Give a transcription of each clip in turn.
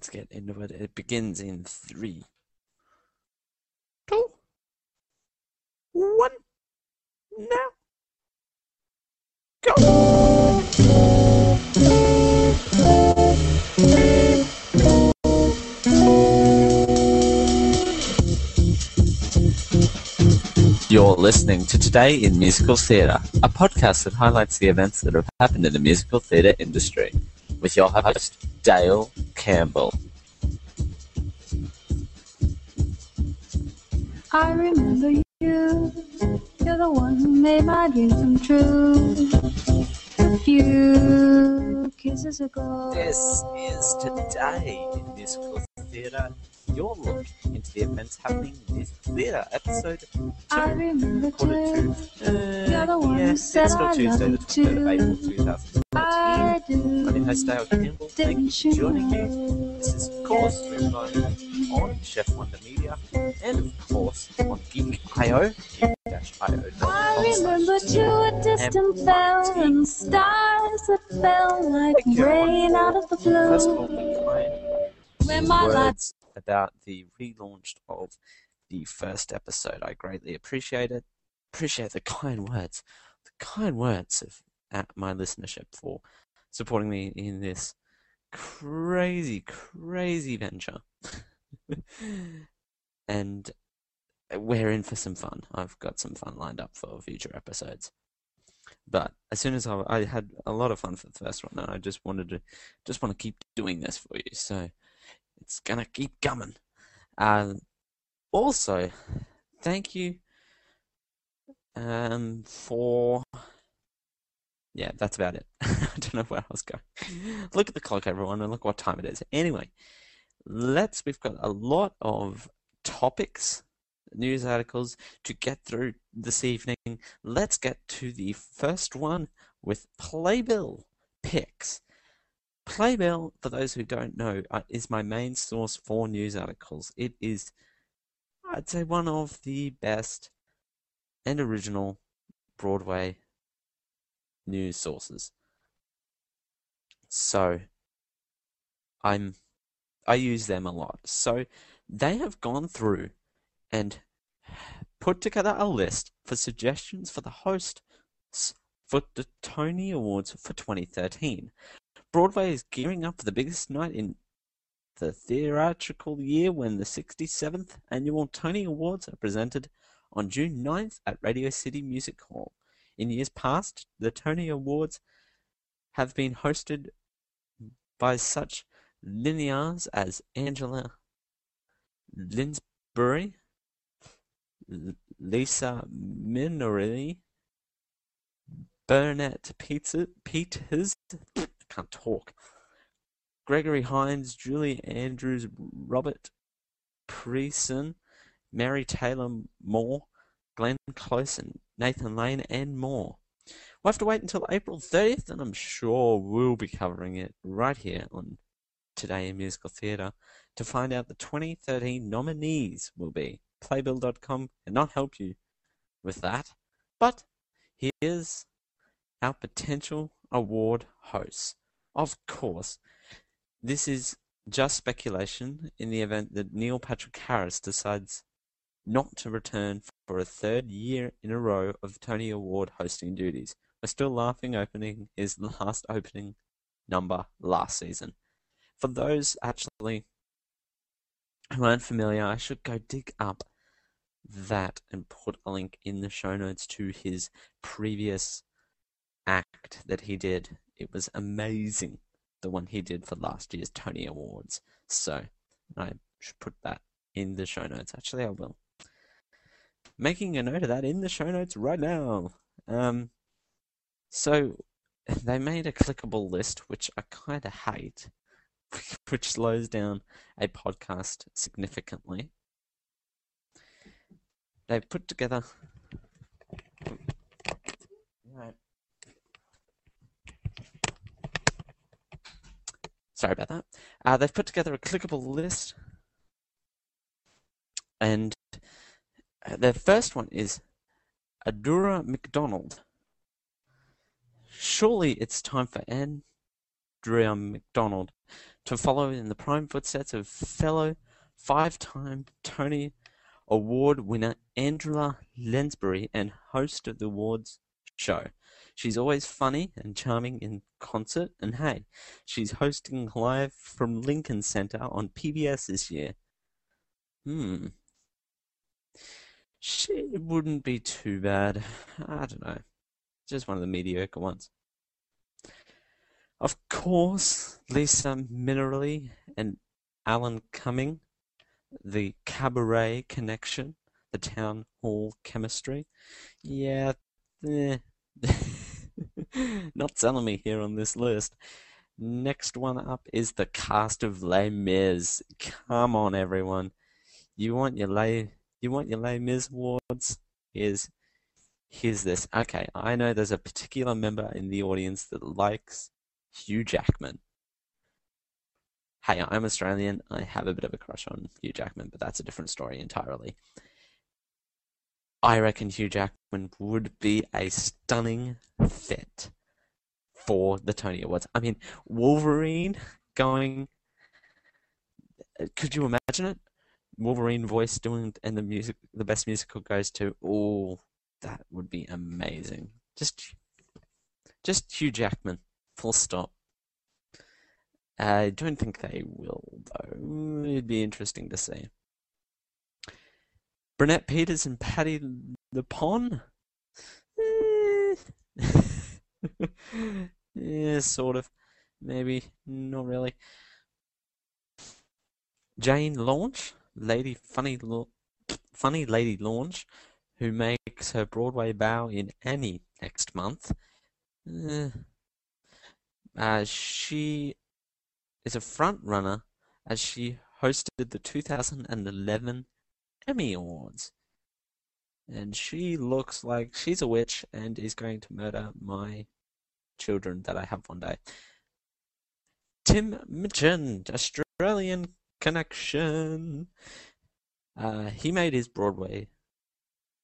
let's get into it. It begins in three, two, one, now, go! You're listening to Today in Musical Theatre, a podcast that highlights the events that have happened in the musical theatre industry, with your host, Dale Campbell. I remember you. You're the one who made my dreams come true. A few kisses ago. This is Today in Theatre, your look into the events happening in musical theatre, episode 2. I remember Quarter two. Uh, You're the one yeah, it's still Tuesday, the you 23rd of April 2014. I do. I'm your host, Dale Campbell. Thank you for you joining me. This is, of course, streamlined on Chef Wonder Media and, of course, on Geek.io, geek-io.com. I remember to a distant bell and stars that fell like rain out of the First of blue. All, the kind When my words about the relaunch of the first episode. I greatly appreciate it. Appreciate the kind words, the kind words of at my listenership for supporting me in this crazy, crazy venture. and we're in for some fun. I've got some fun lined up for future episodes. But as soon as I, I had a lot of fun for the first one, and I just wanted to, just want to keep doing this for you. So it's gonna keep coming. Um, also, thank you um, for. Yeah, that's about it. I don't know where I was going. Look at the clock, everyone, and look what time it is. Anyway, let's. We've got a lot of topics, news articles to get through this evening. Let's get to the first one with Playbill picks. Playbill, for those who don't know, uh, is my main source for news articles. It is, I'd say, one of the best and original Broadway news sources. So, I'm, I use them a lot. So, they have gone through and put together a list for suggestions for the hosts for the Tony Awards for 2013. Broadway is gearing up for the biggest night in the theatrical year when the 67th annual Tony Awards are presented on June 9th at Radio City Music Hall. In years past, the Tony Awards have been hosted by such linears as Angela Lansbury, Liza Minnelli, Bernadette Peters, can't talk. Gregory Hines, Julie Andrews, Robert Preston, Mary Tyler Moore, Glenn Close, and Nathan Lane, and more. We'll have to wait until April 30th, and I'm sure we'll be covering it right here on Today in Musical Theatre to find out the 2013 nominees will be. Playbill.com cannot help you with that, but here's our potential award hosts. Of course, this is just speculation in the event that Neil Patrick Harris decides not to return for a third year in a row of Tony Award hosting duties. We're still laughing opening his last opening number last season. For those actually who aren't familiar, I should go dig up that and put a link in the show notes to his previous act that he did. It was amazing, the one he did for last year's Tony Awards. So I should put that in the show notes. Actually, I will. Making a note of that in the show notes right now. Um, so they made a clickable list, which I kind of hate, which slows down a podcast significantly. They put together. Right. Sorry about that. Uh, they've put together a clickable list, and uh, the first one is Audra McDonald. Surely it's time for Audra McDonald to follow in the prime footsteps of fellow five-time Tony Award winner Angela Lansbury and host of the awards show. She's always funny and charming in concert, and hey, she's hosting live from Lincoln Center on PBS this year. Hmm. She wouldn't be too bad. I don't know. Just one of the mediocre ones. Of course, Liza Minnelli and Alan Cumming, the cabaret connection, the town hall chemistry. Yeah, eh. not telling me here on this list. Next one up is the cast of Les Mis. Come on, everyone. You want your Les, you want your Les Mis awards? Here's, here's this. Okay, I know there's a particular member in the audience that likes Hugh Jackman. Hey, I'm Australian. I have a bit of a crush on Hugh Jackman, but that's a different story entirely. I reckon Hugh Jackman would be a stunning fit for the Tony Awards. I mean, Wolverine going. Could you imagine it? Wolverine voice doing, and the music, the best musical goes to. Oh, that would be amazing. Just, just Hugh Jackman. Full stop. I don't think they will, though. It'd be interesting to see. Bernadette Peters and Patti LuPone? Eh. yeah, sort of. Maybe. Not really. Jane Lynch, Lady Funny, Funny Lady Lynch, who makes her Broadway bow in Annie next month. Eh. Uh, she is a front runner as she hosted the 2011 Emmy Awards. And she looks like she's a witch and is going to murder my children that I have one day. Tim Minchin, Australian connection. Uh, he made his Broadway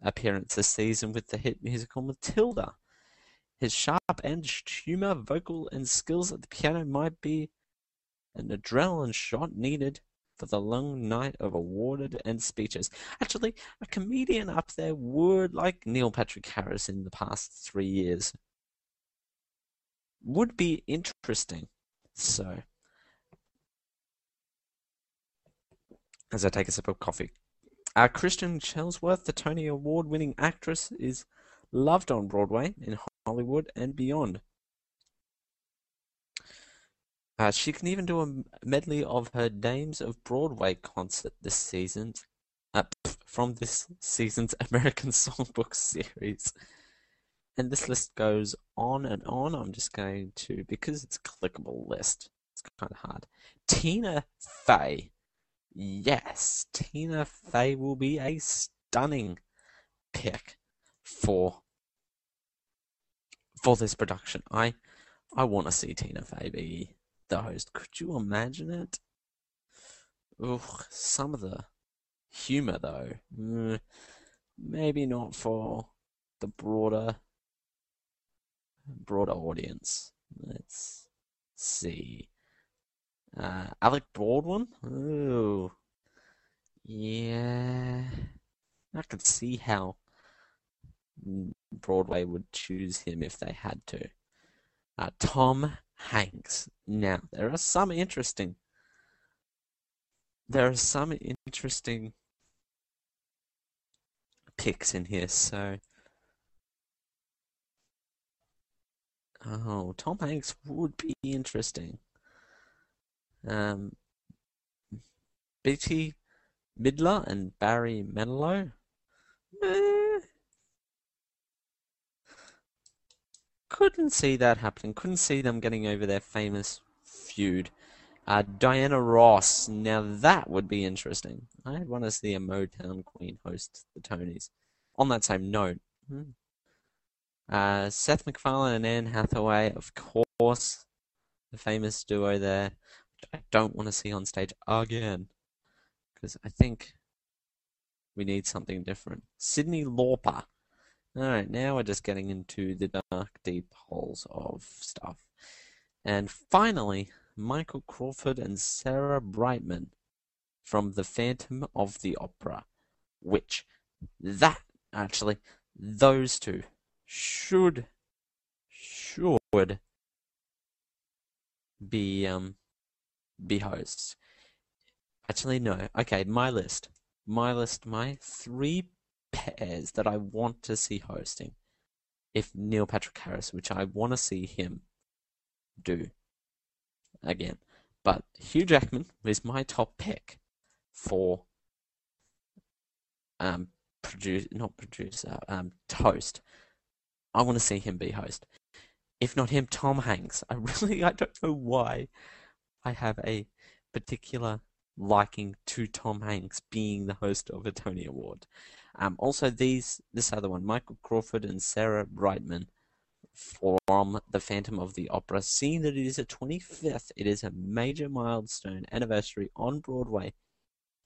appearance this season with the hit musical Matilda. His sharp-edged humor, vocal, and skills at the piano might be an adrenaline shot needed for the long night of awarded and speeches. Actually, a comedian up there would, like Neil Patrick Harris in the past three years, would be interesting. So, as I take a sip of coffee, uh, Kristin Chenoweth, the Tony Award winning actress, is loved on Broadway in Hollywood and beyond. Uh, she can even do a medley of her Dames of Broadway concert this season, uh, from this season's American Songbook series. And this list goes on and on. I'm just going to, because it's a clickable list, it's kind of hard. Tina Fey. Yes, Tina Fey will be a stunning pick for for this production. I I want to see Tina Fey be the host. Could you imagine it? Ugh, some of the humor though, mm, maybe not for the broader broader audience. Let's see. Uh, Alec Baldwin. Ooh, yeah. I could see how Broadway would choose him if they had to. Uh, Tom Hanks. Now, there are some interesting. There are some interesting picks in here, so. Oh, Tom Hanks would be interesting. Um, Bette Midler and Barry Manilow. Eh, couldn't see that happening. Couldn't see them getting over their famous feud. Uh, Diana Ross. Now that would be interesting. I'd want to see a Motown Queen host the Tonys. On that same note, hmm. uh, Seth MacFarlane and Anne Hathaway, of course, the famous duo there. I don't want to see on stage again because I think we need something different. Cyndi Lauper. Alright, now we're just getting into the dark, deep holes of stuff. And finally, Michael Crawford and Sarah Brightman from The Phantom of the Opera, which that actually those two should should be um be hosts. Actually, no. Okay, my list. My list. My three that I want to see hosting. If Neil Patrick Harris, which I want to see him do again. But Hugh Jackman is my top pick for um produce not producer um host. I want to see him be host. If not him, Tom Hanks. I really I don't know why I have a particular liking to Tom Hanks being the host of a Tony Award. Um, also, these this other one, Michael Crawford and Sarah Brightman from The Phantom of the Opera. Seeing that it is a 25th, it is a major milestone anniversary on Broadway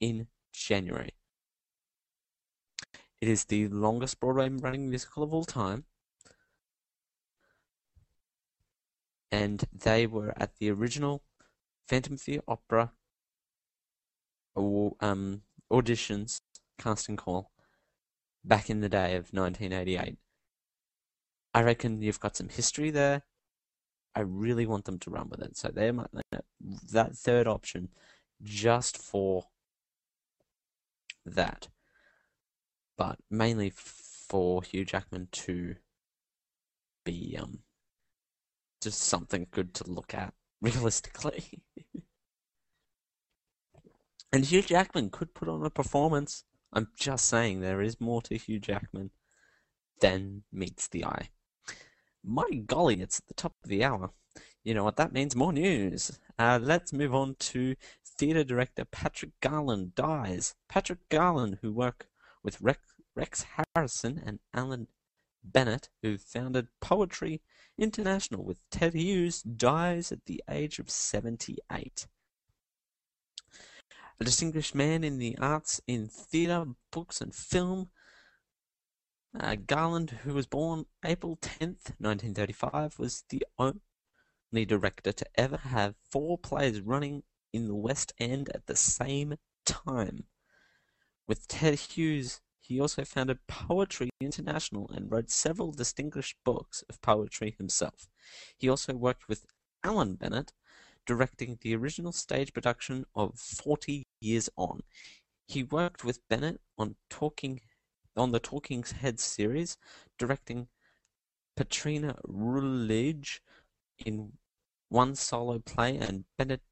in January. It is the longest Broadway running musical of all time. And they were at the original Phantom of the Opera um, auditions, casting call, back in the day of 1988. I reckon you've got some history there. I really want them to run with it. So they might that third option just for that. But mainly for Hugh Jackman to be um just something good to look at realistically. and Hugh Jackman could put on a performance. I'm just saying there is more to Hugh Jackman than meets the eye. My golly, it's at the top of the hour. You know what that means? More news. Uh, let's move on to theatre director Patrick Garland dies. Patrick Garland, who worked with Rex, Rex Harrison and Alan Bennett, who founded Poetry International with Ted Hughes, dies at the age of 78. A distinguished man in the arts in theatre, books, and film, uh, Garland, who was born April 10th, 1935, was the only director to ever have four plays running in the West End at the same time. With Ted Hughes, he also founded Poetry International and wrote several distinguished books of poetry himself. He also worked with Alan Bennett, directing the original stage production of Forty Years On. He worked with Bennett on Talking on the Talking Heads series, directing Patricia Routledge in one solo play and Bennett,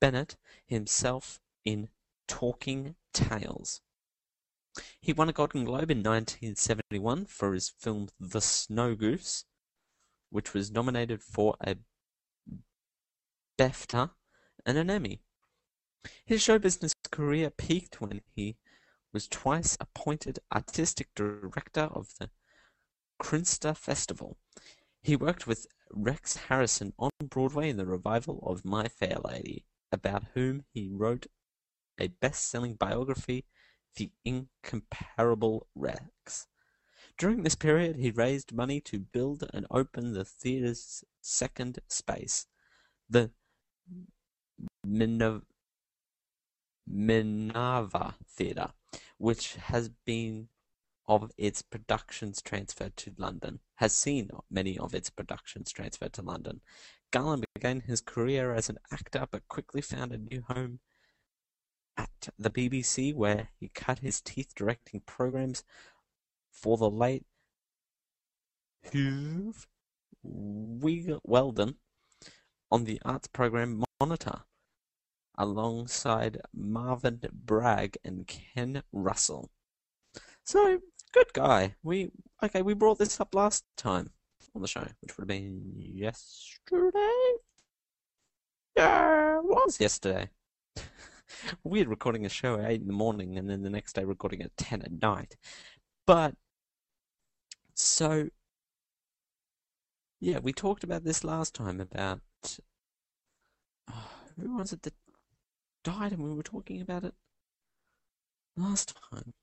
Bennett himself in Talking Tales. He won a Golden Globe in 1971 for his film The Snow Goose, which was nominated for a BAFTA and an Emmy. His show business career peaked when he was twice appointed artistic director of the Chichester Festival. He worked with Rex Harrison on Broadway in the revival of My Fair Lady, about whom he wrote a best-selling biography, The Incomparable Rex. During this period, he raised money to build and open the theatre's second space, the Minerva Theatre, which has been of its productions transferred to London, has seen many of its productions transferred to London. Garland began his career as an actor, but quickly found a new home at the BBC, where he cut his teeth directing programs for the late Huw Wheldon on the arts program Monitor alongside Melvyn Bragg and Ken Russell. So, good guy. We okay, we brought this up last time on the show, which would have been yesterday. Yeah, it was yesterday. Weird recording a show at eight in the morning and then the next day recording at ten at night. But so yeah, we talked about this last time about Uh, who was it that died and we were talking about it last time.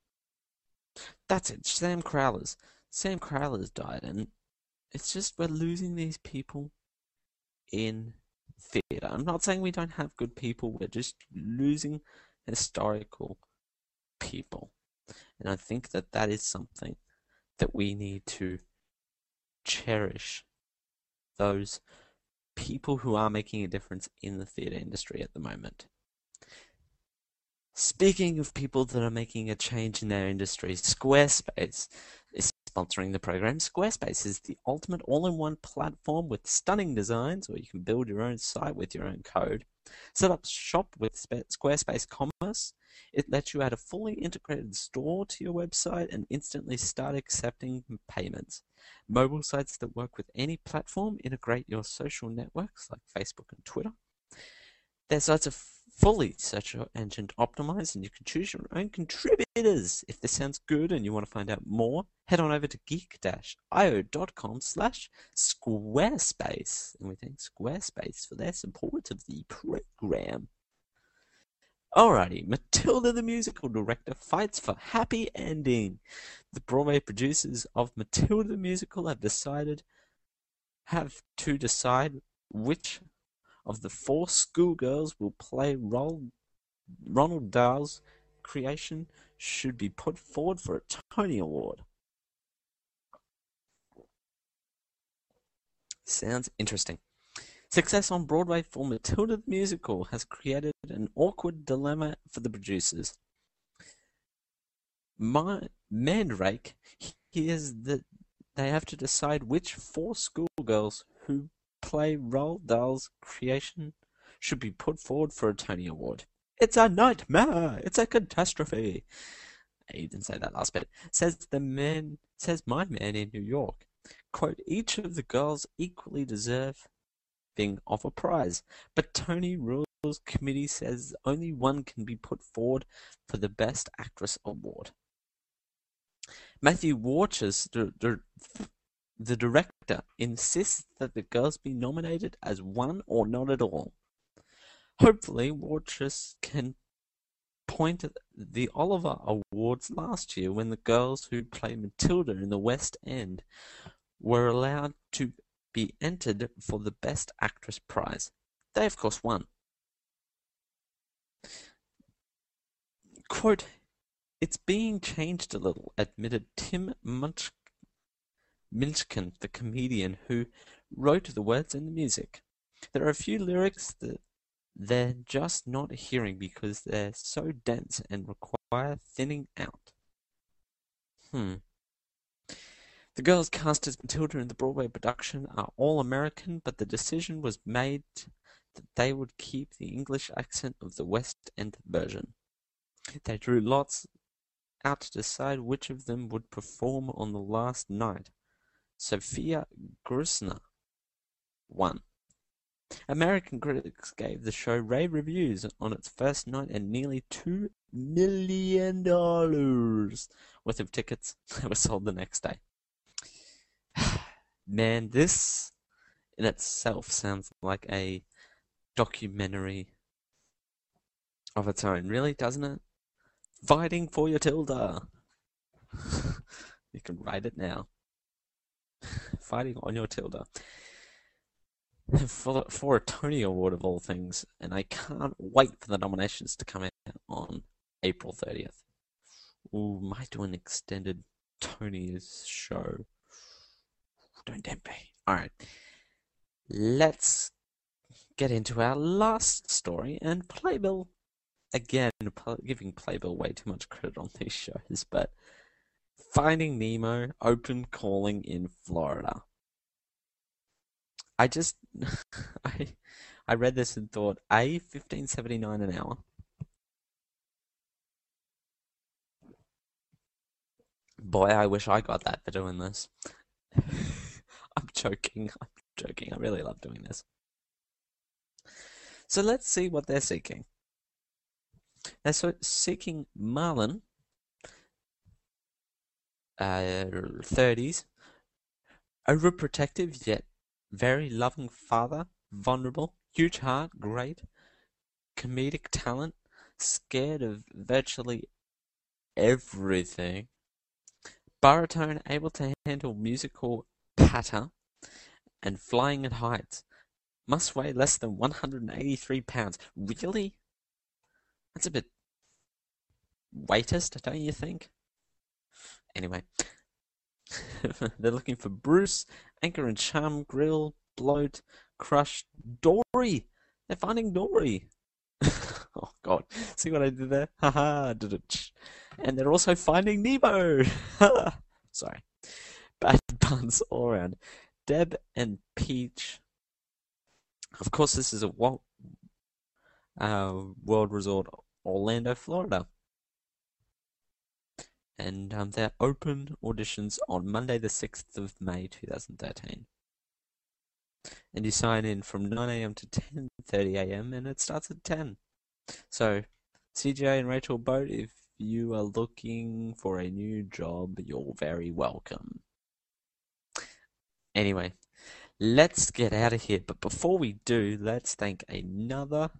That's it, Sam Crowlers. Sam Crowlers died, and it's just we're losing these people in theatre. I'm not saying we don't have good people, we're just losing historical people. And I think that that is something that we need to cherish those people who are making a difference in the theatre industry at the moment. Speaking of people that are making a change in their industry, Squarespace is sponsoring the program. Squarespace is the ultimate all in one platform with stunning designs where you can build your own site with your own code. Set up shop with Squarespace Commerce. It lets you add a fully integrated store to your website and instantly start accepting payments. Mobile sites that work with any platform integrate your social networks like Facebook and Twitter. Their sites are fully search engine optimized and you can choose your own contributors. If this sounds good and you want to find out more, head on over to geek-io.com slash squarespace. And we thank Squarespace for their support of the program. Alrighty, Matilda the musical director fights for happy ending. The Broadway producers of Matilda the musical have decided have to decide which of the four schoolgirls will play role Roald Dahl's creation should be put forward for a Tony Award. Sounds interesting. Success on Broadway for Matilda the Musical has created an awkward dilemma for the producers. My, Mandrake hears that they have to decide which four schoolgirls who play Roald Dahl's creation should be put forward for a Tony Award. It's a nightmare! It's a catastrophe! He didn't say that last bit. Says the man, says my man in New York. Quote, each of the girls equally deserve being of a prize. But Tony Rules Committee says only one can be put forward for the Best Actress award. Matthew Warchus, the, director, insists that the girls be nominated as one or not at all. Hopefully, Warchus can point at the Olivier Awards last year when the girls who played Matilda in the West End were allowed to be entered for the Best Actress prize. They, of course, won. Quote, It's being changed a little, admitted Tim Munch- Minchkin, the comedian who wrote the words and the music. There are a few lyrics that they're just not hearing because they're so dense and require thinning out. Hmm. The girls cast as Matilda in the Broadway production are all American, but the decision was made that they would keep the English accent of the West End version. They drew lots out to decide which of them would perform on the last night. Sophia Grusner won. American critics gave the show rave reviews on its first night and nearly two million dollars worth of tickets were sold the next day. Man, this in itself sounds like a documentary of its own, really, doesn't it? Fighting for your Tilda. you can write it now. Fighting on your Tilda. For, for a Tony Award of all things, and I can't wait for the nominations to come out on April 30th. Ooh, might do an extended Tony's show. Don't tempt me. Alright. Let's get into our last story and Playbill. Again, giving Playbill way too much credit on these shows, but Finding Nemo open calling in Florida. I just I I read this and thought A fifteen seventy nine an hour. Boy, I wish I got that for doing this. I'm joking. I'm joking. I really love doing this. So let's see what they're seeking. They're so seeking Marlin, uh, 30s, overprotective yet very loving father, vulnerable, huge heart, great, comedic talent, scared of virtually everything, baritone able to handle musical patter, and flying at heights. Must weigh less than 183 pounds. Really? That's a bit weightist, don't you think? Anyway, they're looking for Bruce, Anchor and Chum, Gill, Bloat, Crush, Dory. They're finding Dory. oh God! See what I did there? Haha! And they're also finding Nemo. Sorry, bad puns all around. Deb and Peach. Of course, this is a Walt, uh, World Resort, Orlando, Florida. And um, they're open auditions on Monday, the 6th of May 2013. And you sign in from 9am to 10.30am and it starts at 10. So, CJ and Rachel Boat, if you are looking for a new job, you're very welcome. Anyway, let's get out of here. But before we do, let's thank another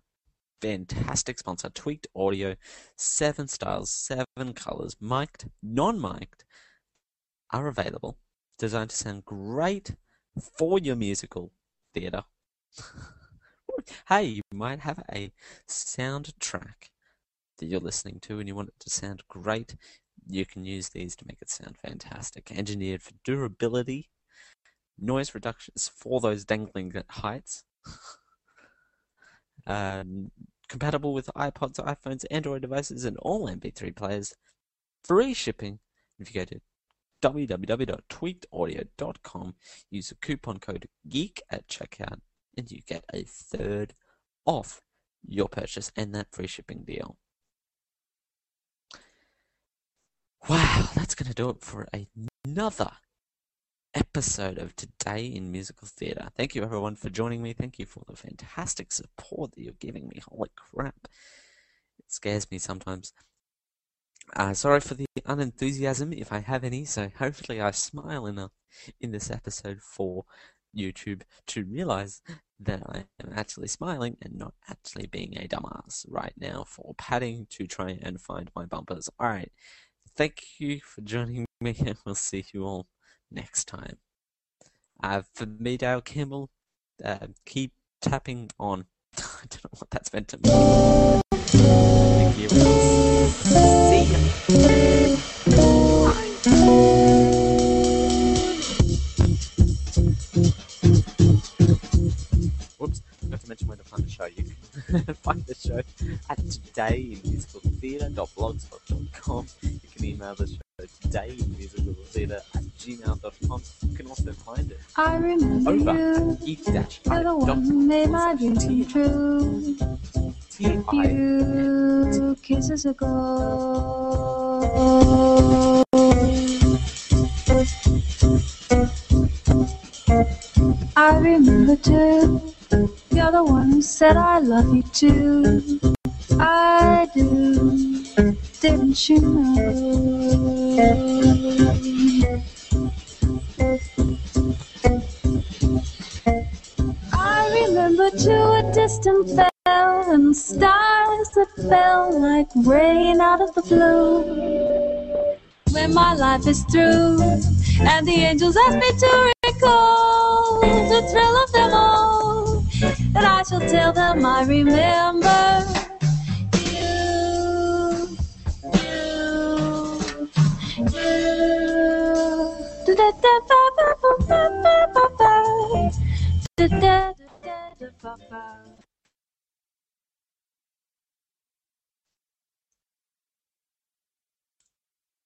fantastic sponsor, Tweaked Audio. Seven styles, seven colors, mic'd, non mic'd, are available. Designed to sound great for your musical theatre. hey, you might have a soundtrack that you're listening to and you want it to sound great. You can use these to make it sound fantastic. Engineered for durability, noise reductions for those dangling heights. um, compatible with iPods, iPhones, Android devices, and all MP3 players. Free shipping. If you go to www.tweakedaudio.com, use the coupon code GEEK at checkout, and you get a third off your purchase and that free shipping deal. Wow, that's going to do it for another episode of Today in Musical Theatre. Thank you, everyone, for joining me. Thank you for the fantastic support that you're giving me. Holy crap. It scares me sometimes. Uh, sorry for the unenthusiasm, if I have any, so hopefully I smile enough in this episode for YouTube to realize that I am actually smiling and not actually being a dumbass right now for padding to try and find my bumpers. Alright, thank you for joining me, and we'll see you all next time. Uh, for me, Dale Campbell, uh, keep tapping on. I don't know what that's meant to mean. Thank you. See ya. Whoops, forgot to mention where to find the show. You can find the show at todayinmusicaltheatre.blogspot.com. You can email the show todayinmusicaltheatre at gmail.com. You can also find it I remember over you. dash You're the one who made my dreams come true. A few kisses ago. I remember too. You're the one who said I love you too. I do. Didn't you know? and fell, and stars that fell like rain out of the blue. When my life is through, and the angels ask me to recall the thrill of them all, that I shall tell them I remember. You, you, you. Da, da, ba, ba, ba, ba, ba, ba. Da, da, da, da, ba, ba.